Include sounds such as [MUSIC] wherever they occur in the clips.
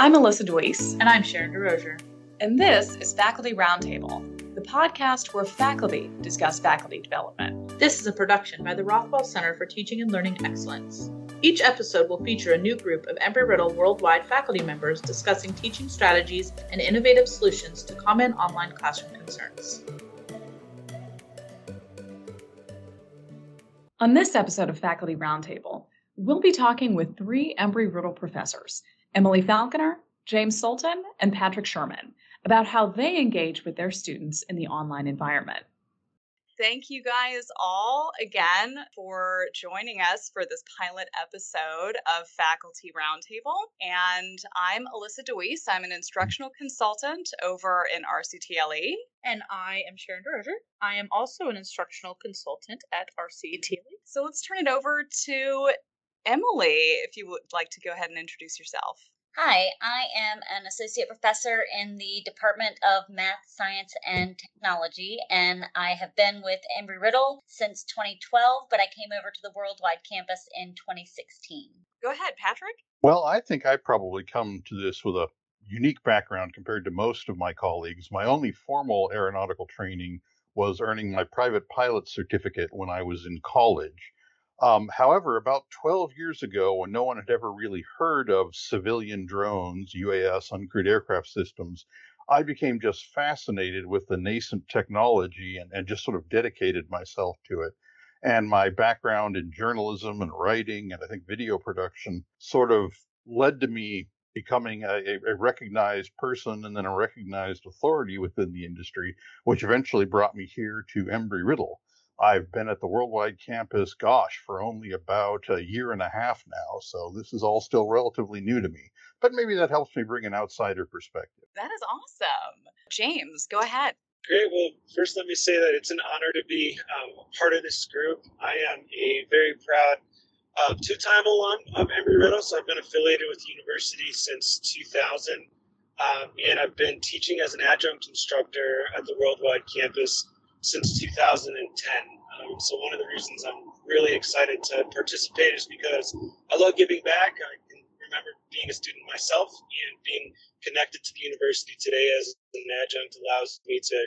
I'm Alyssa Deweese. And I'm Sharon DeRozier. And this is Faculty Roundtable, the podcast where faculty discuss faculty development. This is a production by the Rothwell Center for Teaching and Learning Excellence. Each episode will feature a new group of Embry-Riddle worldwide faculty members discussing teaching strategies and innovative solutions to common online classroom concerns. On this episode of Faculty Roundtable, we'll be talking with three Embry-Riddle professors, Emily Faulconer, James Sulton, and Patrick Sherman, about how they engage with their students in the online environment thank you guys all again for joining us for this pilot episode of Faculty Roundtable. And I'm Alyssa Deweese. I'm an instructional consultant over in RCTLE. And I am Sharon DeRozier. I am also an instructional consultant at RCTLE. So let's turn it over to Emily, if you would like to go ahead and introduce yourself. Hi, I am an associate professor in the Department of Math, Science, and Technology, and I have been with Embry Riddle since 2012, but I came over to the Worldwide campus in 2016. Go ahead, Patrick. Well, I think I probably come to this with a unique background compared to most of my colleagues. My only formal aeronautical training was earning my private pilot certificate when I was in college. Um, however, about 12 years ago, when no one had ever really heard of civilian drones, UAS, uncrewed aircraft systems, I became just fascinated with the nascent technology and, and just sort of dedicated myself to it. And my background in journalism and writing and I think video production sort of led to me becoming a, a, recognized person and then a recognized authority within the industry, which eventually brought me here to Embry Riddle. I've been at the Worldwide campus, gosh, for only about a year and a half now. So this is all still relatively new to me. But maybe that helps me bring an outsider perspective. That is awesome. James, go ahead. Great. Well, first, let me say that it's an honor to be um, part of this group. I am a very proud uh, two time alum of Embry Riddle. So I've been affiliated with the university since 2000. Um, and I've been teaching as an adjunct instructor at the Worldwide campus since 2010. Um, so one of the reasons I'm really excited to participate is because I love giving back. I can remember being a student myself and being connected to the university today as an adjunct allows me to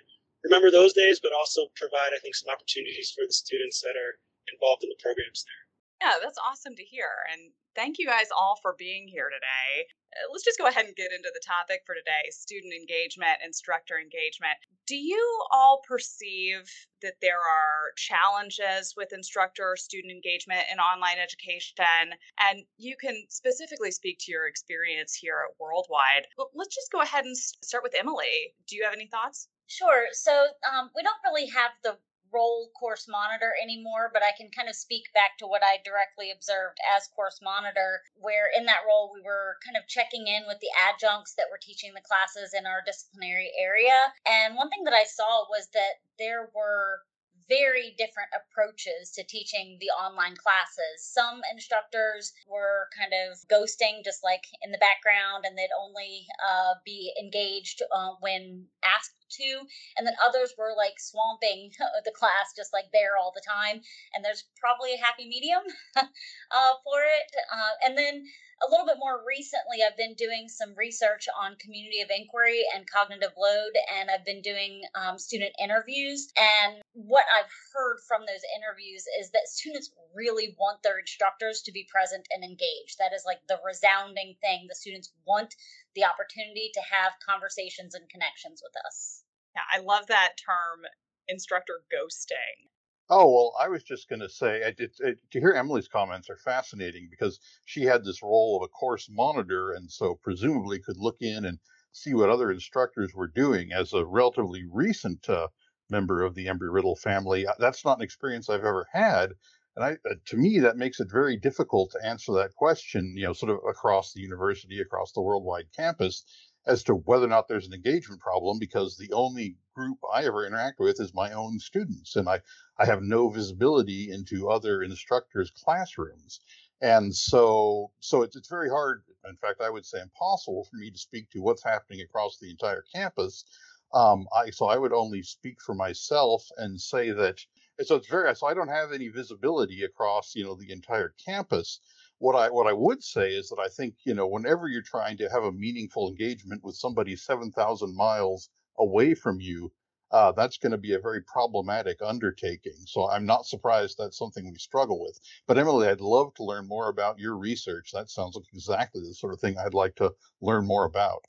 remember those days, but also provide, I think, some opportunities for the students that are involved in the programs there. Yeah, that's awesome to hear. And thank you guys all for being here today. Uh, let's just go ahead and get into the topic for today student engagement, instructor engagement. Do you all perceive that there are challenges with instructor or student engagement in online education? And you can specifically speak to your experience here at Worldwide. let's just go ahead and start with Emily. Do you have any thoughts? Sure. So um, we don't really have the role course monitor anymore, but I can kind of speak back to what I directly observed as course monitor, where in that role we were kind of checking in with the adjuncts that were teaching the classes in our disciplinary area. And one thing that I saw was that there were very different approaches to teaching the online classes. Some instructors were kind of ghosting, just like in the background, and they'd only uh, be engaged uh, when asked to. And then others were like swamping [LAUGHS] the class just like there all the time. And there's probably a happy medium [LAUGHS] uh, for it. Uh, and then a little bit more recently, I've been doing some research on community of inquiry and cognitive load, and I've been doing um, student interviews. And what I've heard from those interviews is that students really want their instructors to be present and engaged. That is like the resounding thing. The students want the opportunity to have conversations and connections with us. Yeah, I love that term, instructor ghosting. Oh well, I was just going to say it, it, it, to hear Emily's comments are fascinating because she had this role of a course monitor, and so presumably could look in and see what other instructors were doing. As a relatively recent uh, member of the Embry Riddle family, uh, that's not an experience I've ever had, and I, uh, to me, that makes it very difficult to answer that question. You know, sort of across the university, across the worldwide campus, as to whether or not there's an engagement problem because the only group I ever interact with is my own students and I, I have no visibility into other instructors' classrooms. And so so it's, it's very hard, in fact, I would say impossible for me to speak to what's happening across the entire campus. Um, I so I would only speak for myself and say that And so it's very so I don't have any visibility across you know the entire campus What I what I would say is that I think you know whenever you're trying to have a meaningful engagement with somebody seven thousand miles away from you, uh, that's going to be a very problematic undertaking. So I'm not surprised that's something we struggle with. But Emily, I'd love to learn more about your research. That sounds like exactly the sort of thing I'd like to learn more about.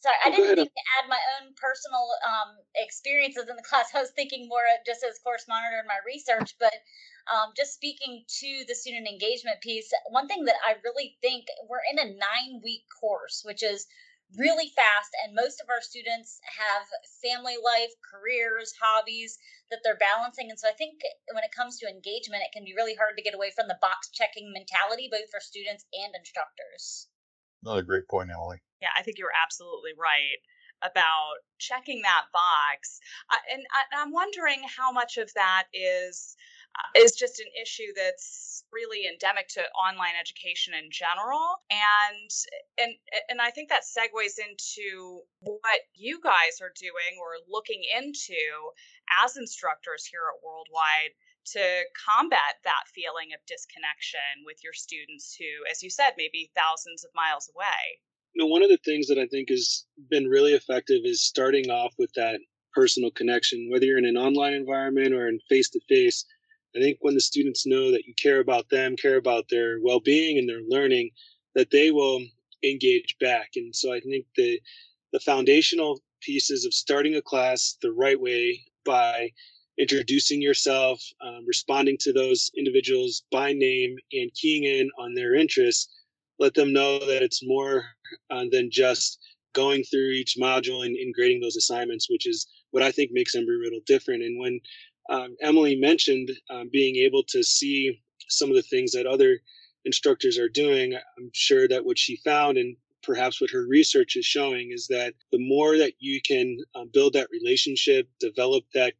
Sorry, I didn't mean to add my own personal um, experiences in the class. I was thinking more just as course monitor in my research, but um, just speaking to the student engagement piece, one thing that I really think we're in a nine week course, which is really fast and most of our students have family life careers hobbies that they're balancing and so i think when it comes to engagement it can be really hard to get away from the box checking mentality both for students and instructors. Another great point emily. Yeah i think you're absolutely right about checking that box. Uh, and I, i'm wondering how much of that is is just an issue that's really endemic to online education in general and and and I think that segues into what you guys are doing or looking into as instructors here at Worldwide to combat that feeling of disconnection with your students who as you said may be thousands of miles away. You know, one of the things that I think has been really effective is starting off with that personal connection, whether you're in an online environment or in face to face I think when the students know that you care about them, care about their well being and their learning, that they will engage back. And so I think the the foundational pieces of starting a class the right way by introducing yourself, um, responding to those individuals by name, and keying in on their interests, let them know that it's more uh, than just going through each module and, and grading those assignments, which is what I think makes Embry Riddle different. And when um, Emily mentioned um, being able to see some of the things that other instructors are doing. I'm sure that what she found and perhaps what her research is showing is that the more that you can uh, build that relationship, develop that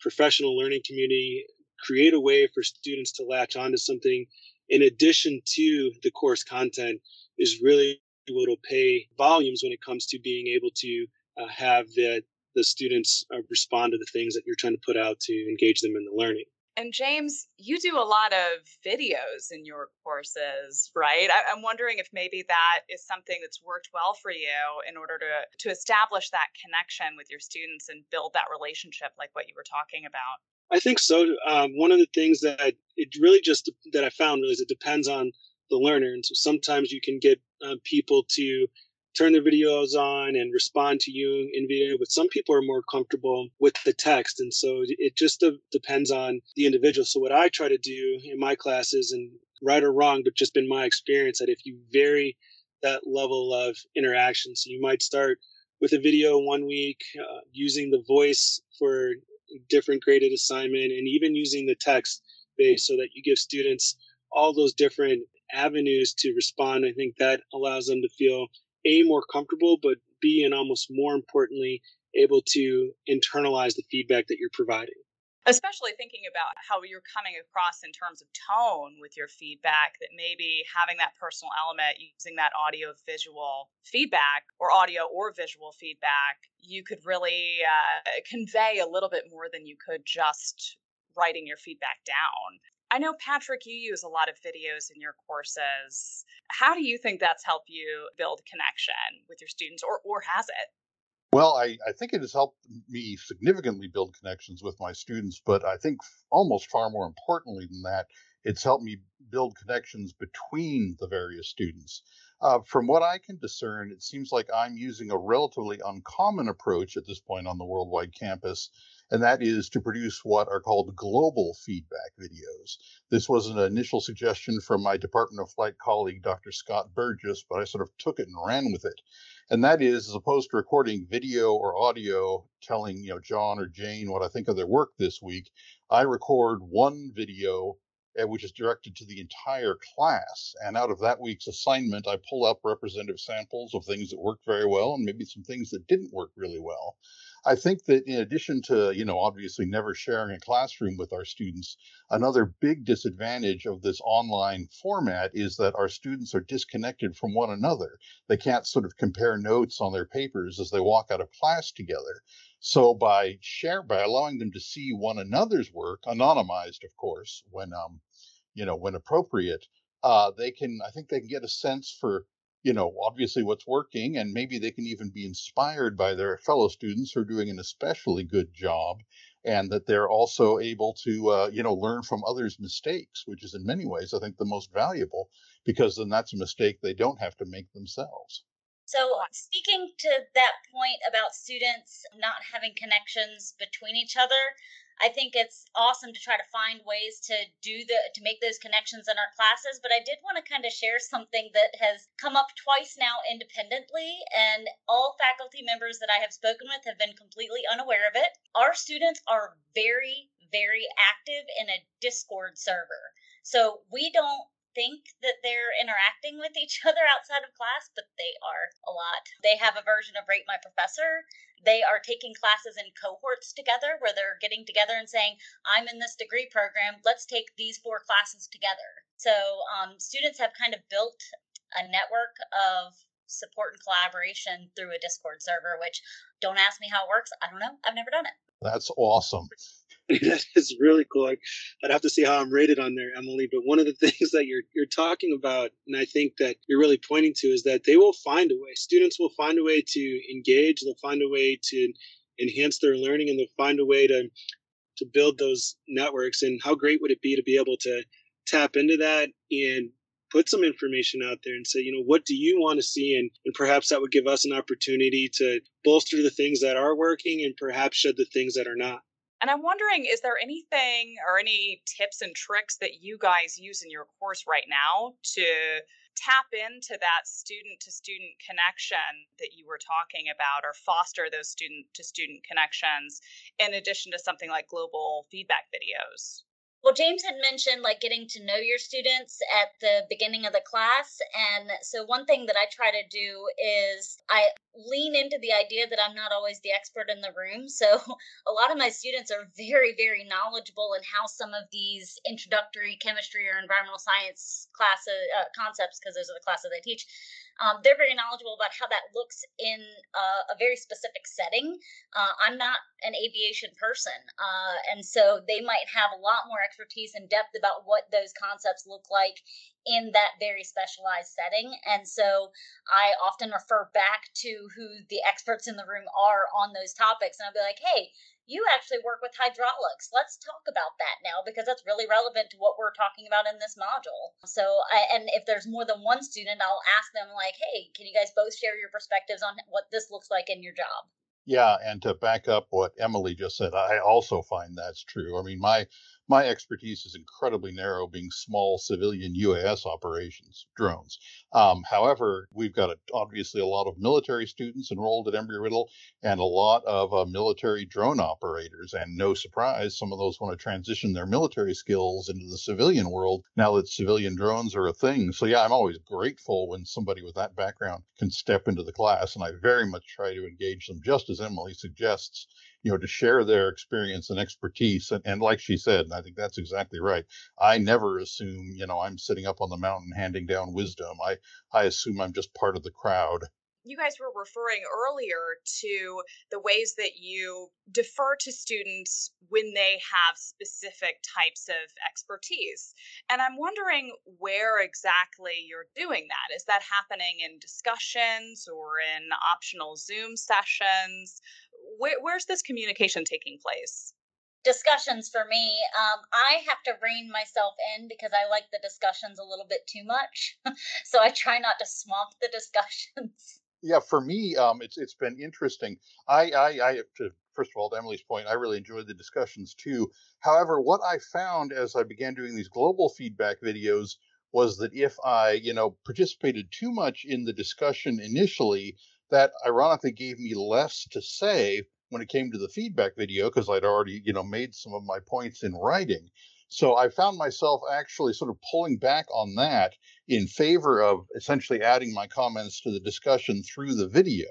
professional learning community, create a way for students to latch onto something in addition to the course content is really what will pay volumes when it comes to being able to uh, have that the students uh, respond to the things that you're trying to put out to engage them in the learning. And James, you do a lot of videos in your courses, right? I, am wondering if maybe that is something that's worked well for you in order to to establish that connection with your students and build that relationship, like what you were talking about. I think so. Um, one of the things that it really just that I found really is it depends on the learner, and so sometimes you can get uh, people to turn their videos on and respond to you in video but some people are more comfortable with the text and so it just depends on the individual. So what i try to do in my classes and right or wrong but just been my experience that if you vary that level of interaction so you might start with a video one week uh, using the voice for different graded assignment and even using the text base so that you give students all those different avenues to respond. I think that allows them to feel a more comfortable but b and almost more importantly able to internalize the feedback that you're providing. Especially thinking about how you're coming across in terms of tone with your feedback that maybe having that personal element using that audio visual feedback or audio or visual feedback you could really uh, convey a little bit more than you could just writing your feedback down I know, Patrick, you use a lot of videos in your courses. How do you think that's helped you build connection with your students, or, or has it? Well, I, I think it has helped me significantly build connections with my students, but I think almost far more importantly than that, it's helped me build connections between the various students. Uh, from what I can discern, it seems like I'm using a relatively uncommon approach at this point on the worldwide campus and that is to produce what are called global feedback videos. This was an initial suggestion from my Department of Flight colleague, Dr. Scott Burgess, but I sort of took it and ran with it. And that is, as opposed to recording video or audio telling, you know, John or Jane what I think of their work this week, I record one video which is directed to the entire class. And out of that week's assignment, I pull up representative samples of things that worked very well and maybe some things that didn't work really well. I think that in addition to, you know, obviously never sharing a classroom with our students, another big disadvantage of this online format is that our students are disconnected from one another. They can't sort of compare notes on their papers as they walk out of class together. So by share by allowing them to see one another's work, anonymized, of course, when um, you know, when appropriate, uh, they can, I think they can get a sense for, you know, obviously what's working, and maybe they can even be inspired by their fellow students who are doing an especially good job, and that they're also able to, uh, you know, learn from others' mistakes, which is in many ways, I think, the most valuable, because then that's a mistake they don't have to make themselves. So, speaking to that point about students not having connections between each other, I think it's awesome to try to find ways to do the to make those connections in our classes. But I did want to kind of share something that has come up twice now independently, and all faculty members that I have spoken with have been completely unaware of it. Our students are very, very active in a Discord server. So we don't think that they're interacting with each [LAUGHS] other outside of class, but they are a lot. They have a version of Rate My Professor. They are taking classes in cohorts together where they're getting together and saying, I'm in this degree program, let's take these four classes together. So um, students have kind of built a network of support and collaboration through a Discord server, which don't ask me how it works. I don't know. I've never done it. That's awesome. [LAUGHS] that is really cool. Like, I'd have to see how I'm rated on there, Emily. But one of the [LAUGHS] things that you're you're talking about, and I think that you're really pointing to, is that they will find a way. Students will find a way to engage. They'll find a way to enhance their learning, and they'll find a way to to build those networks. And how great would it be to be able to tap into that and put some information out there and say, you know, what do you want to see? And, and perhaps that would give us an opportunity to bolster the things that are working and perhaps shed the things that are not. And I'm wondering, is there anything or any tips and tricks that you guys use in your course right now to tap into that student to student connection that you were talking about or foster those student to student connections in addition to something like global feedback videos? Well, James had mentioned like getting to know your students at the beginning of the class. And so, one thing that I try to do is I lean into the idea that I'm not always the expert in the room. So, [LAUGHS] a lot of my students are very, very knowledgeable in how some of these introductory chemistry or environmental science classes, uh, concepts, because those are the classes I teach, um, they're very knowledgeable about how that looks in uh, a very specific setting. Uh, I'm not an aviation person, uh, and so they might have a lot more expertise and depth about what those concepts look like in that very specialized setting. And so I often refer back to who the experts in the room are on those topics, and I'll be like, hey, you actually work with hydraulics. Let's talk about that now because that's really relevant to what we're talking about in this module. So, I, and if there's more than one student, I'll ask them, like, hey, can you guys both share your perspectives on what this looks like in your job? Yeah, and to back up what Emily just said, I also find that's true. I mean, my my expertise is incredibly narrow, being small civilian UAS operations, drones. Um, however, we've got a, obviously a lot of military students enrolled at Embry Riddle and a lot of uh, military drone operators. And no surprise, some of those want to transition their military skills into the civilian world now that civilian drones are a thing. So, yeah, I'm always grateful when somebody with that background can step into the class. And I very much try to engage them, just as Emily suggests you know, to share their experience and expertise. And, and like she said, and I think that's exactly right. I never assume, you know, I'm sitting up on the mountain handing down wisdom. I, I assume I'm just part of the crowd you guys were referring earlier to the ways that you defer to students when they have specific types of expertise. And I'm wondering where exactly you're doing that. Is that happening in discussions or in optional Zoom sessions? Where, where's this communication taking place? discussions for me um, i have to rein myself in because i like the discussions a little bit too much [LAUGHS] so i try not to swamp the discussions [LAUGHS] yeah, for me, um, it's it's been interesting. I, I, I to, first of all, to Emily's point, I really enjoyed the discussions too. However, what I found as I began doing these global feedback videos was that if I, you know, participated too much in the discussion initially, that ironically gave me less to say when it came to the feedback video because I'd already, you know, made some of my points in writing. So I found myself actually sort of pulling back on that in favor of essentially adding my comments to the discussion through the video.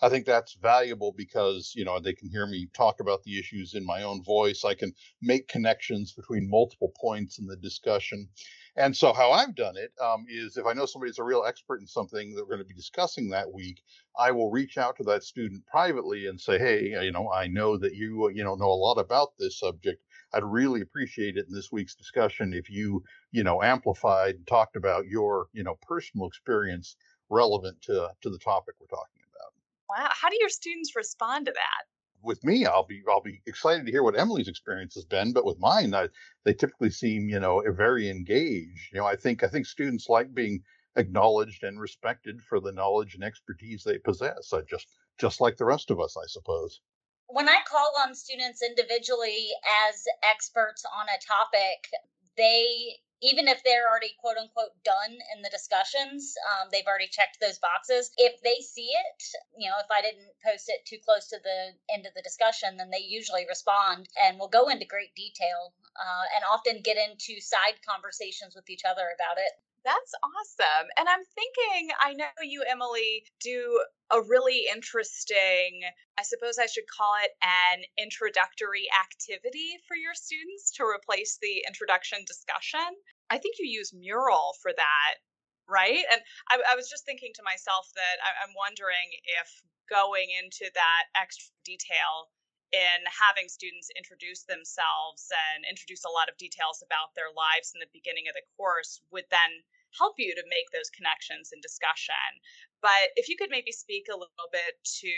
I think that's valuable because, you know, they can hear me talk about the issues in my own voice. I can make connections between multiple points in the discussion. And so, how I've done it um, is if I know somebody's a real expert in something that we're going to be discussing that week, I will reach out to that student privately and say, "Hey, you know, I know that you, you know, know a lot about this subject. I'd really appreciate it in this week's discussion if you, you know, amplified and talked about your, you know, personal experience relevant to to the topic we're talking about." Wow, how do your students respond to that? With me, I'll be I'll be excited to hear what Emily's experience has been. But with mine, I, they typically seem you know very engaged. You know, I think I think students like being acknowledged and respected for the knowledge and expertise they possess. I just just like the rest of us, I suppose. When I call on students individually as experts on a topic, they even if they're already quote unquote done in the discussions, um, they've already checked those boxes. If they see it, you know, if I didn't post it too close to the end of the discussion, then they usually respond and will go into great detail uh, and often get into side conversations with each other about it. That's awesome. And I'm thinking, I know you, Emily, do a really interesting, I suppose I should call it an introductory activity for your students to replace the introduction discussion. I think you use Mural for that, right? And I, I was just thinking to myself that I, I'm wondering if going into that extra detail in having students introduce themselves and introduce a lot of details about their lives in the beginning of the course would then help you to make those connections and discussion. But if you could maybe speak a little bit to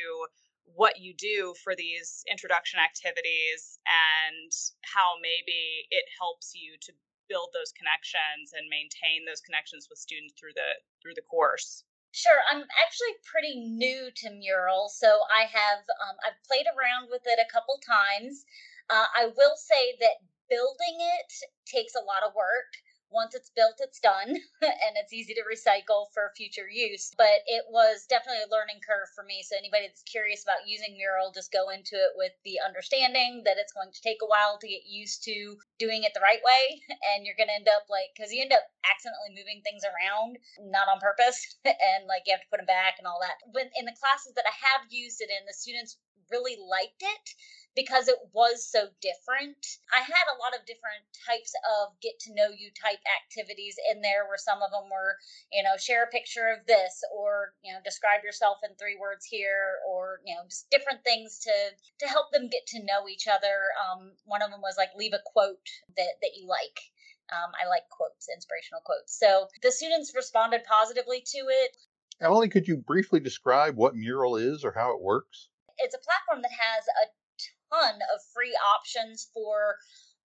what you do for these introduction activities and how maybe it helps you to build those connections and maintain those connections with students through the through the course Sure, I'm actually pretty new to mural, so I have um, I've played around with it a couple times. Uh, I will say that building it takes a lot of work once it's built, it's done [LAUGHS] and it's easy to recycle for future use. But it was definitely a learning curve for me. So, anybody that's curious about using Mural, just go into it with the understanding that it's going to take a while to get used to doing it the right way. [LAUGHS] And you're going to end up like, because you end up accidentally moving things around, not on purpose. [LAUGHS] and like you have to put them back and all that. When in the classes that I have used it in, the students really liked it because it was so different. I had a lot of different types of get to know you type activities in there where some of them were, you know, share a picture of this or, you know, describe yourself in three words here or, you know, just different things to to help them get to know each other. Um, one of them was like leave a quote that that you like. Um, I like quotes, inspirational quotes. So the students responded positively to it. Emily, could you briefly describe what Mural is or how it works? It's a platform that has a ton of free options for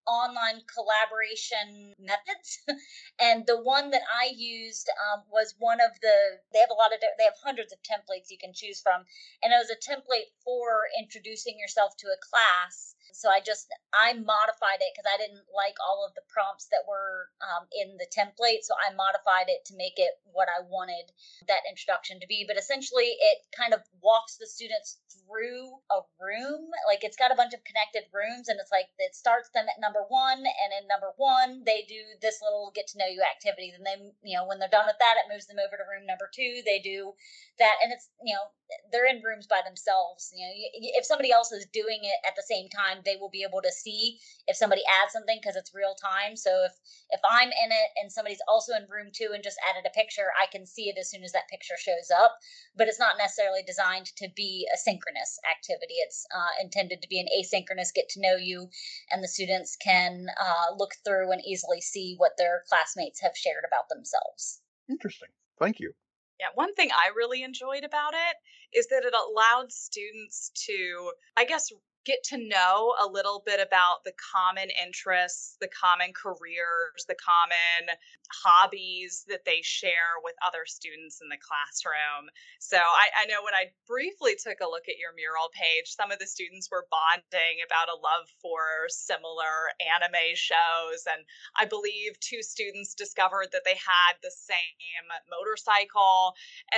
online collaboration methods [LAUGHS] and the one that i used um, was one of the they have a lot of they have hundreds of templates you can choose from and it was a template for introducing yourself to a class so I just I modified it because I didn't like all of the prompts that were um, in the template. So I modified it to make it what I wanted that introduction to be. But essentially, it kind of walks the students through a room. Like it's got a bunch of connected rooms, and it's like it starts them at number one, and in number one they do this little get to know you activity. Then they, you know, when they're done with that, it moves them over to room number two. They do that, and it's you know they're in rooms by themselves. You know, if somebody else is doing it at the same time, they will be able to see if somebody adds something because it's real time. So if if I'm in it and somebody's also in room two and just added a picture, I can see it as soon as that picture shows up. But it's not necessarily designed to be a synchronous activity. It's uh, intended to be an asynchronous get to know you, and the students can uh, look through and easily see what their classmates have shared about themselves. Interesting. Thank you. Yeah, one thing I really enjoyed about it is that it allowed students to, I guess, get to know a little bit about the common interests, the common careers, the common hobbies that they share with other students in the classroom. So I, I, know when I briefly took a look at your mural page, some of the students were bonding about a love for similar anime shows. And I believe two students discovered that they had the same motorcycle.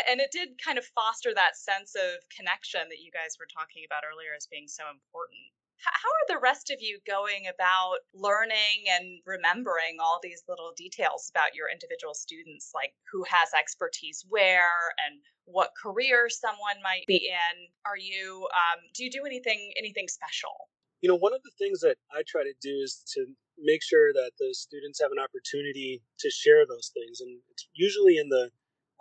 And it did kind of foster that sense of connection that you guys were talking about earlier as being so important important. How are the rest of you going about learning and remembering all these little details about your individual students, like who has expertise where and what career someone might be in? Are you um, do you do anything anything special? You know, one of the things that I try to do is to make sure that the students have an opportunity to share those things. And it's usually in the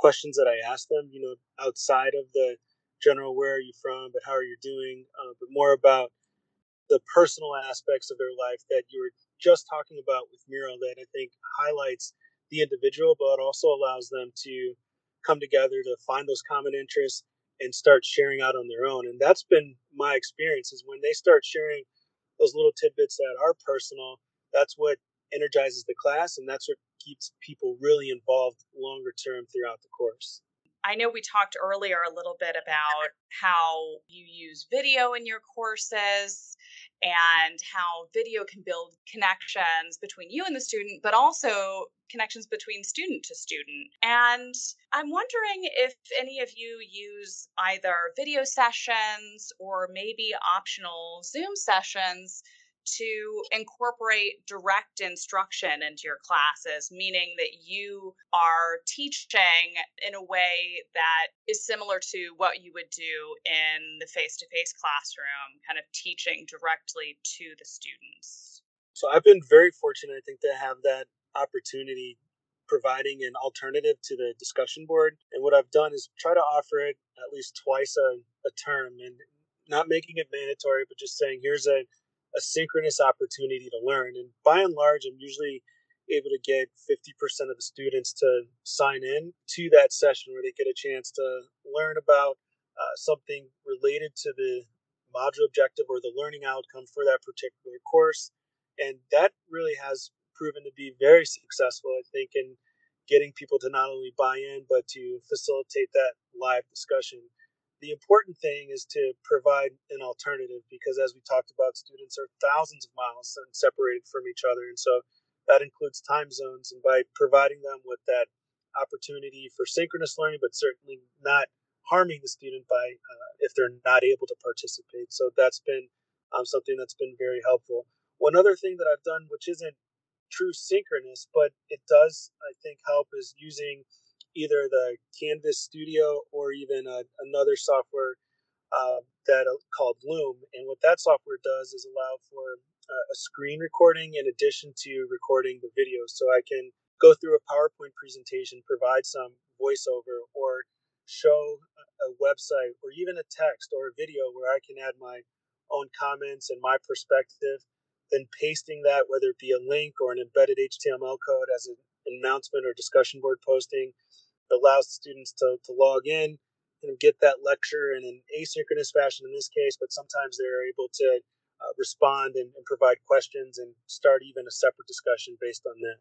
questions that I ask them, you know, outside of the general where are you from, but how are you doing, uh, but more about the personal aspects of their life that you were just talking about with Mural that I think highlights the individual, but also allows them to come together to find those common interests and start sharing out on their own. And that's been my experience is when they start sharing those little tidbits that are personal, that's what energizes the class and that's what keeps people really involved longer term throughout the course. I know we talked earlier a little bit about how you use video in your courses and how video can build connections between you and the student, but also connections between student to student. And I'm wondering if any of you use either video sessions or maybe optional Zoom sessions to incorporate direct instruction into your classes, meaning that you are teaching in a way that is similar to what you would do in the face to face classroom, kind of teaching directly to the students. So I've been very fortunate, I think, to have that opportunity providing an alternative to the discussion board. And what I've done is try to offer it at least twice a, a term and not making it mandatory, but just saying, here's a a synchronous opportunity to learn. And by and large, I'm usually able to get 50% of the students to sign in to that session where they get a chance to learn about uh, something related to the module objective or the learning outcome for that particular course. And that really has proven to be very successful, I think, in getting people to not only buy in, but to facilitate that live discussion the important thing is to provide an alternative because as we talked about students are thousands of miles and separated from each other. And so that includes time zones. And by providing them with that opportunity for synchronous learning but certainly not harming the student by uh, if they're not able to participate. So that's been um, something that's been very helpful. One other thing that i've done which isn't true synchronous but it does i think help is using either the Canvas Studio or even a, another software uh, that uh, called Loom. And what that software does is allow for uh, a screen recording in addition to recording the video. So I can go through a PowerPoint presentation, provide some voiceover, or show a website, or even a text or a video where I can add my own comments and my perspective. Then pasting that, whether it be a link or an embedded HTML code as an announcement or discussion board posting, that allows students to, to log in and get that lecture in an asynchronous fashion in this case, but sometimes they're able to uh, respond and, and, provide questions and start even a separate discussion based on that.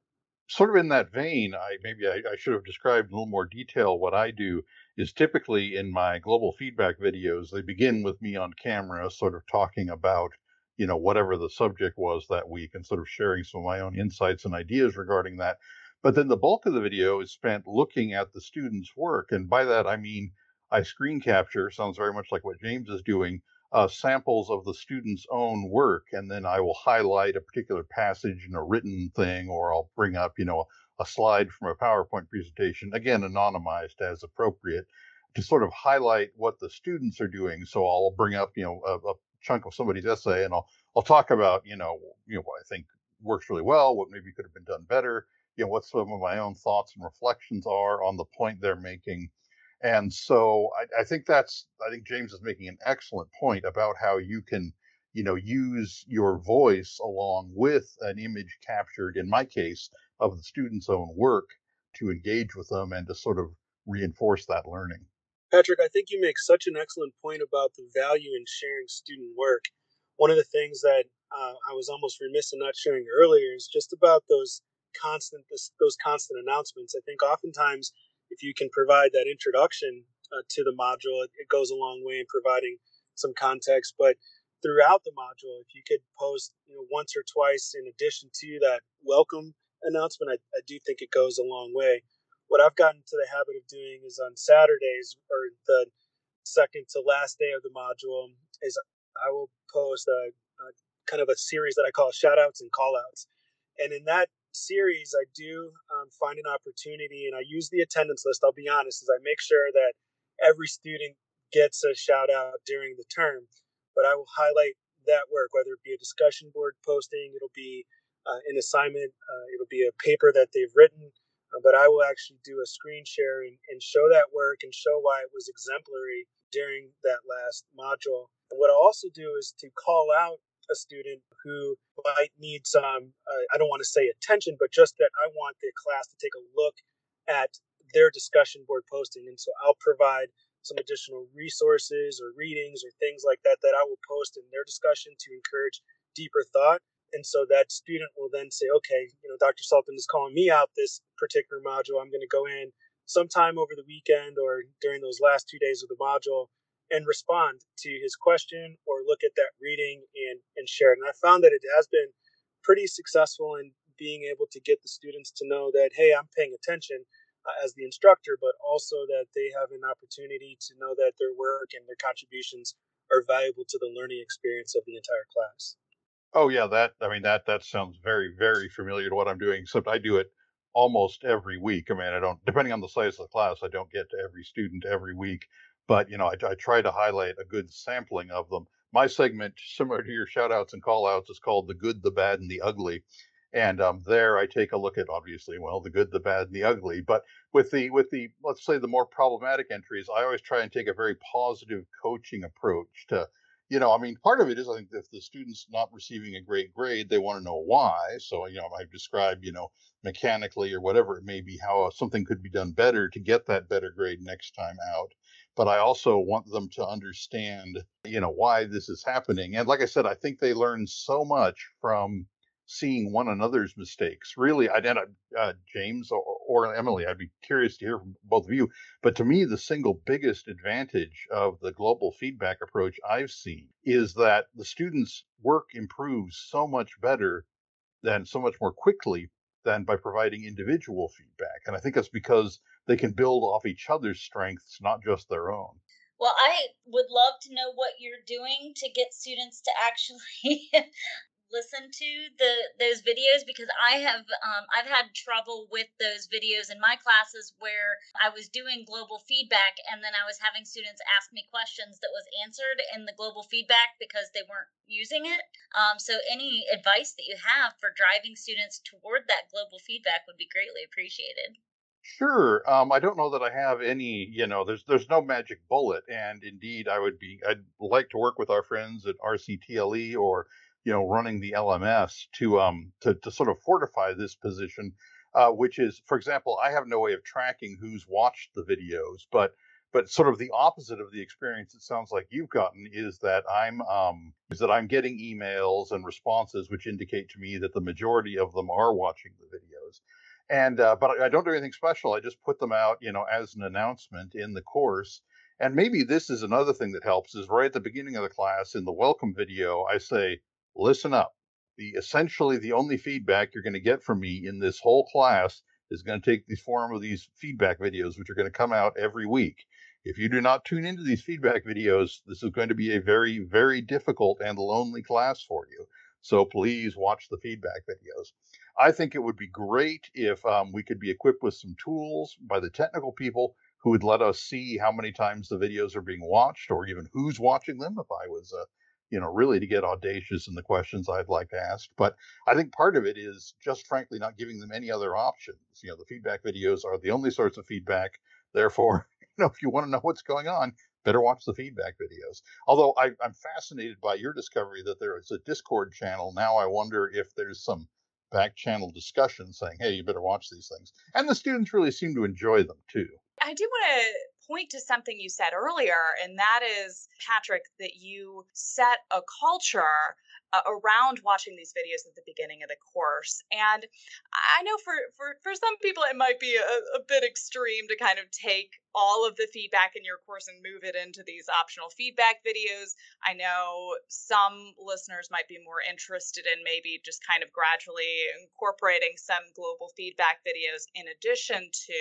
Sort of in that vein, I maybe I, I should have described in a little more detail what I do is typically in my global feedback videos, they begin with me on camera, sort of talking about you know whatever the subject was that week and sort of sharing some of my own insights and ideas regarding that but then the bulk of the video is spent looking at the student's work. And by that, I mean, I screen capture, sounds very much like what James is doing, uh, samples of the student's own work. And then I will highlight a particular passage in a written thing, or I'll bring up, you know, a slide from a PowerPoint presentation, again, anonymized as appropriate, to sort of highlight what the students are doing. So I'll bring up, you know, a, a chunk of somebody's essay and I'll, I'll talk about, you know, you know, what I think works really well, what maybe could have been done better you know what some of my own thoughts and reflections are on the point they're making. And so I, I, think that's i think james is making an excellent point about how you can you know use your voice along with an image captured in my case of the student's own work to engage with them and to sort of reinforce that learning. Patrick i think you make such an excellent point about the value in sharing student work. One of the things that uh, i was almost remiss in not sharing earlier is just about those constant this, those constant announcements. I think oftentimes if you can provide that introduction uh, to the module, it, it, goes a long way in providing some context. But throughout the module, if you could post you know once or twice in addition to that welcome announcement, I, I do think it goes a long way. What I've gotten to the habit of doing is on Saturdays or the second to last day of the module is I will post a, a kind of a series that I call shout outs and call outs. And in that series, I do um, find an opportunity, and I use the attendance list. I'll be honest, is I make sure that every student gets a shout out during the term. But I will highlight that work, whether it be a discussion board posting, it'll be uh, an assignment, uh, it'll be a paper that they've written, uh, but I will actually do a screen share and, and show that work and show why it was exemplary during that last module. And what I'll also do is to call out a student who might need some, uh, I don't want to say attention, but just that I want the class to take a look at their discussion board posting. And so I'll provide some additional resources or readings or things like that that I will post in their discussion to encourage deeper thought. And so that student will then say, okay, you know, Dr. Sulton is calling me out this particular module. I'm going to go in sometime over the weekend or during those last two days of the module and respond to his question or look at that reading and, and share it. And I found that it has been pretty successful in being able to get the students to know that, hey, I'm paying attention uh, as the instructor, but also that they have an opportunity to know that their work and their contributions are valuable to the learning experience of the entire class. Oh yeah, that I mean that that sounds very very familiar to what I'm doing. Except I do it almost every week. I mean, I don't depending on the size of the class, I don't get to every student every week but you know I, I, try to highlight a good sampling of them. My segment similar to your shout outs and call outs is called the good the bad and the ugly. And um, there i take a look at obviously well the good the bad and the ugly. But with the with the let's say the more problematic entries i always try and take a very positive coaching approach to you know i mean part of it is i think if the student's not receiving a great grade they want to know why. So you know i describe you know mechanically or whatever it may be how something could be done better to get that better grade next time out but I also want them to understand, you know, why this is happening. And like I said, I think they learn so much from seeing one another's mistakes. Really, I did uh, James or, or, Emily. I'd be curious to hear from both of you. But to me, the single biggest advantage of the global feedback approach I've seen is that the students' work improves so much better than so much more quickly than by providing individual feedback. And I think that's because they can build off each other's strengths, not just their own. Well, I would love to know what you're doing to get students to actually [LAUGHS] listen to the those videos because I have um, I've had trouble with those videos in my classes where I was doing global feedback and then I was having students ask me questions that was answered in the global feedback because they weren't using it. Um, so any advice that you have for driving students toward that global feedback would be greatly appreciated. Sure. Um, I don't know that I have any. You know, there's there's no magic bullet, and indeed, I would be. I'd like to work with our friends at RCTLE or you know running the LMS to um to to sort of fortify this position, uh, which is, for example, I have no way of tracking who's watched the videos, but but sort of the opposite of the experience it sounds like you've gotten is that I'm um is that I'm getting emails and responses which indicate to me that the majority of them are watching the videos and uh, but I don't do anything special. I just put them out, you know, as an announcement in the course. And maybe this is another thing that helps is right at the beginning of the class in the welcome video, I say, listen up. The essentially the only feedback you're going to get from me in this whole class is going to take the form of these feedback videos, which are going to come out every week. If you do not tune into these feedback videos, this is going to be a very, very difficult and lonely class for you. So please watch the feedback videos. I think it would be great if um, we could be equipped with some tools by the technical people who would let us see how many times the videos are being watched or even who's watching them if I was, uh, you know, really to get audacious in the questions I'd like to ask. But I think part of it is just frankly not giving them any other options. You know, the feedback videos are the only source of feedback. Therefore, [LAUGHS] you know, if you want to know what's going on, better watch the feedback videos. Although I, am fascinated by your discovery that there is a Discord channel. Now I wonder if there's some back channel discussion saying, hey, you better watch these things. And the students really seem to enjoy them too. I do want to point to something you said earlier, and that is, Patrick, that you set a culture uh, around watching these videos at the beginning of the course. And I know for for for some people it might be a, a bit extreme to kind of take all of the feedback in your course and move it into these optional feedback videos. I know some listeners might be more interested in maybe just kind of gradually incorporating some global feedback videos in addition to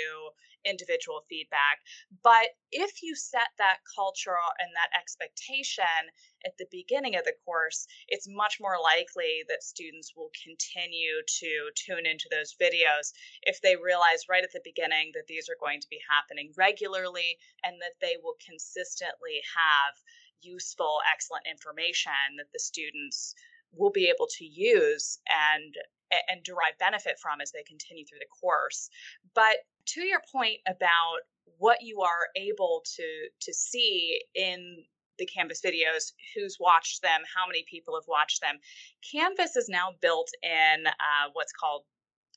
individual feedback. But if you set that culture and that expectation at the beginning of the course, it's much more likely that students will continue to tune into those videos if they realize right at the beginning that these are going to be happening regularly and that they will consistently have useful, excellent information that the students will be able to use and and derive benefit from as they continue through the course. But to your point about what you are able to to see in the Canvas videos, who's watched them, how many people have watched them. Canvas is now built in uh, what's called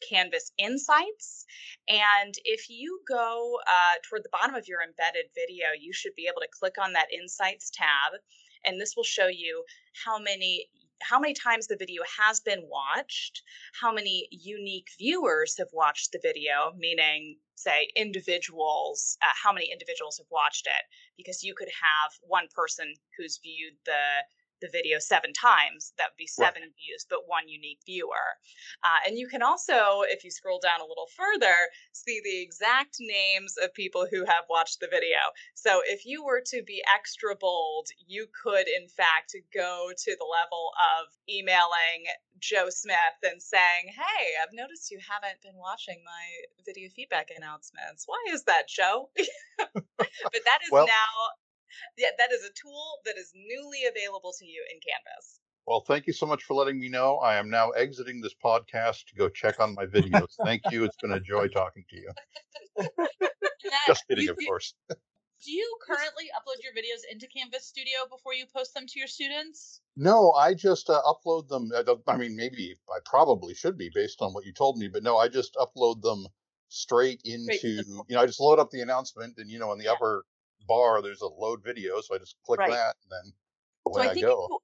Canvas Insights. And if you go uh, toward the bottom of your embedded video, you should be able to click on that Insights tab, and this will show you how many how many times the video has been watched, how many unique viewers have watched the video, meaning, say, individuals, uh, how many individuals have watched it, because you could have one person who's viewed the the video seven times, that would be seven right. views, but one unique viewer. Uh, and you can also, if you scroll down a little further, see the exact names of people who have watched the video. So if you were to be extra bold, you could, in fact, go to the level of emailing Joe Smith and saying, Hey, I've noticed you haven't been watching my video feedback announcements. Why is that, Joe? [LAUGHS] but that is well, now yeah, that is a tool that is newly available to you in Canvas. Well, thank you so much for letting me know. I am now exiting this podcast to go check on my [LAUGHS] videos. thank you. It's been a joy talking to you. Just kidding, of course. Do you currently upload your videos into Canvas Studio before you post them to your students? No, I just uh, upload them. I mean, maybe I probably should be based on what you told me, but no, I just upload them straight into, straight you know, I just load up the announcement and, you know, in the yeah. upper bar, there's a load video, so I just click right. that and then away so I, I think go. you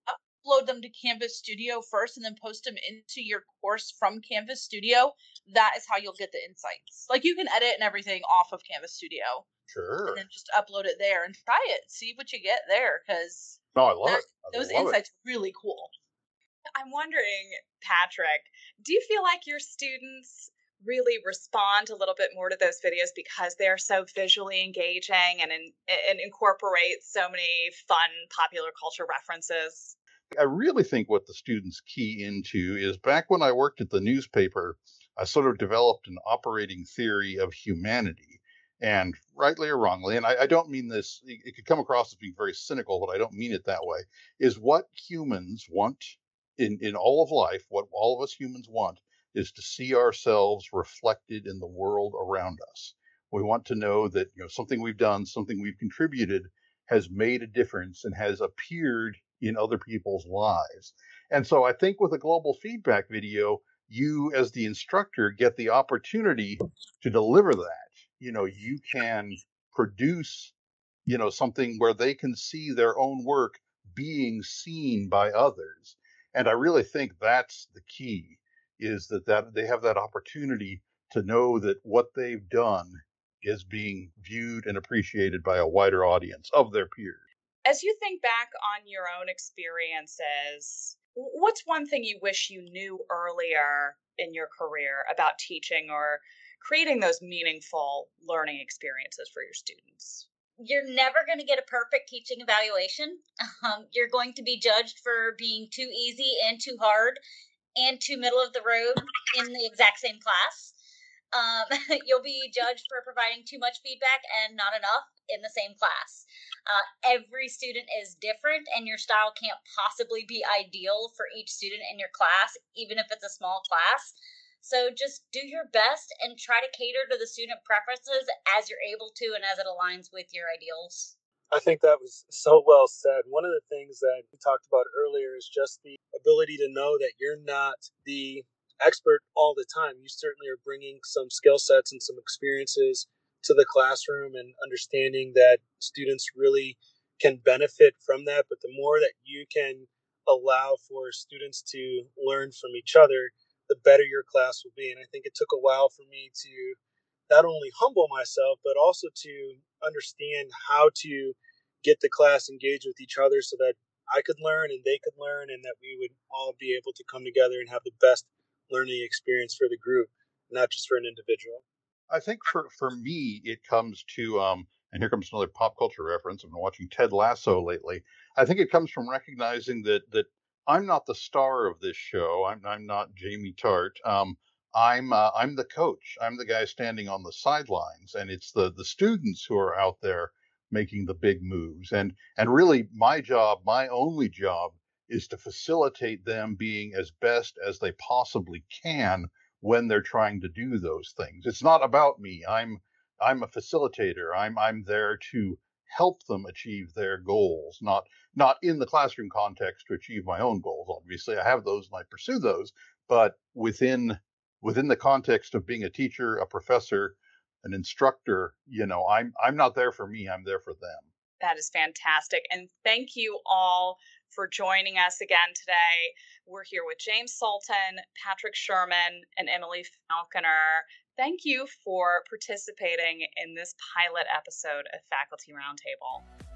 upload them to Canvas Studio first and then post them into your course from Canvas Studio, that is how you'll get the insights. Like you can edit and everything off of Canvas Studio. Sure. And then just upload it there and try it. See what you get there because No, oh, I love it. I those love insights it. really cool. I'm wondering, Patrick, do you feel like your students really respond a little bit more to those videos because they're so visually engaging and, in, and incorporate so many fun popular culture references. I really think what the students key into is back when I worked at the newspaper, I sort of developed an operating theory of humanity. And rightly or wrongly, and I, I don't mean this, it could come across as being very cynical, but I don't mean it that way, is what humans want in, in all of life, what all of us humans want is to see ourselves reflected in the world around us. We want to know that you know something we've done, something we've contributed has made a difference and has appeared in other people's lives. And so I think with a global feedback video, you as the instructor get the opportunity to deliver that. You know, you can produce, you know, something where they can see their own work being seen by others. And I really think that's the key is that, that they have that opportunity to know that what they've done is being viewed and appreciated by a wider audience of their peers. As you think back on your own experiences, what's one thing you wish you knew earlier in your career about teaching or creating those meaningful learning experiences for your students? You're never going to get a perfect teaching evaluation. [LAUGHS] Um, you're going to be judged for being too easy and too hard and two middle of the road in the exact same class. Um, [LAUGHS] you'll be judged for providing too much feedback and not enough in the same class. Uh, every student is different, and your style can't possibly be ideal for each student in your class, even if it's a small class. So just do your best and try to cater to the student preferences as you're able to and as it aligns with your ideals. I think that was so well said. One of the things that we talked about earlier is just the ability to know that you're not the expert all the time. You certainly are bringing some skill sets and some experiences to the classroom and understanding that students really can benefit from that. But the more that you can allow for students to learn from each other, the better your class will be. And I think it took a while for me to not only humble myself, but also to understand how to get the class engaged with each other so that I could learn and they could learn and that we would all be able to come together and have the best learning experience for the group, not just for an individual. I think for, for me, it comes to, um, and here comes another pop culture reference. I've been watching Ted Lasso lately. I think it comes from recognizing that that I'm not the star of this show. I'm I'm not Jamie Tartt. Um, I'm uh, I'm the coach. I'm the guy standing on the sidelines, and it's the the students who are out there making the big moves. And and really my job, my only job is to facilitate them being as best as they possibly can when they're trying to do those things. It's not about me. I'm I'm a facilitator. I'm I'm there to help them achieve their goals, not not in the classroom context to achieve my own goals. Obviously, I have those and I pursue those, but within within the context of being a teacher, a professor, an instructor, you know, I'm I'm not there for me, I'm there for them. That is fantastic. And thank you all for joining us again today. We're here with James Sulton, Patrick Sherman, and Emily Faulconer. Thank you for participating in this pilot episode of Faculty Roundtable.